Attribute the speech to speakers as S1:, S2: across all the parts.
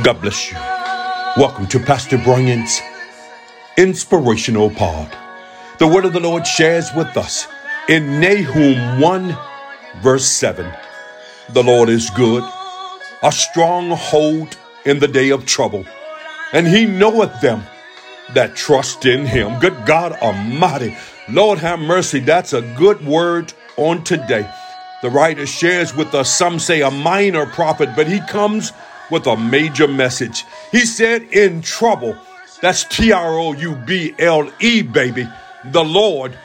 S1: God bless you. Welcome to Pastor Bryant's Inspirational Pod. The word of the Lord shares with us in Nahum 1, verse 7. The Lord is good, a stronghold in the day of trouble, and he knoweth them that trust in him. Good God Almighty. Lord have mercy. That's a good word on today. The writer shares with us, some say a minor prophet, but he comes with a major message. He said, In trouble, that's T R O U B L E, baby, the Lord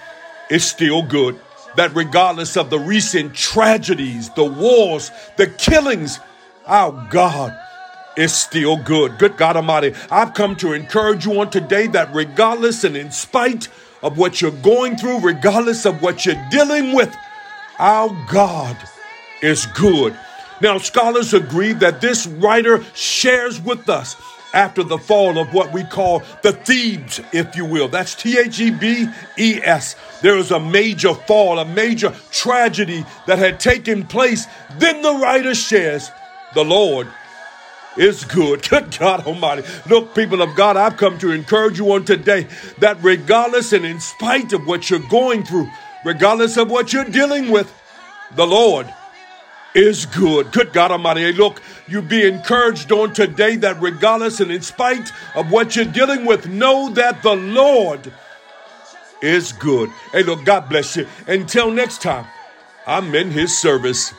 S1: is still good. That regardless of the recent tragedies, the wars, the killings, our God is still good. Good God Almighty, I've come to encourage you on today that regardless and in spite of what you're going through, regardless of what you're dealing with, our God is good. Now, scholars agree that this writer shares with us after the fall of what we call the Thebes, if you will. That's T H E B E S. There was a major fall, a major tragedy that had taken place. Then the writer shares, the Lord is good. Good God Almighty. Look, people of God, I've come to encourage you on today that regardless and in spite of what you're going through, regardless of what you're dealing with, the Lord is good. Good God Almighty. Hey, look, you be encouraged on today that regardless and in spite of what you're dealing with, know that the Lord is good. Hey, look, God bless you. Until next time, I'm in his service.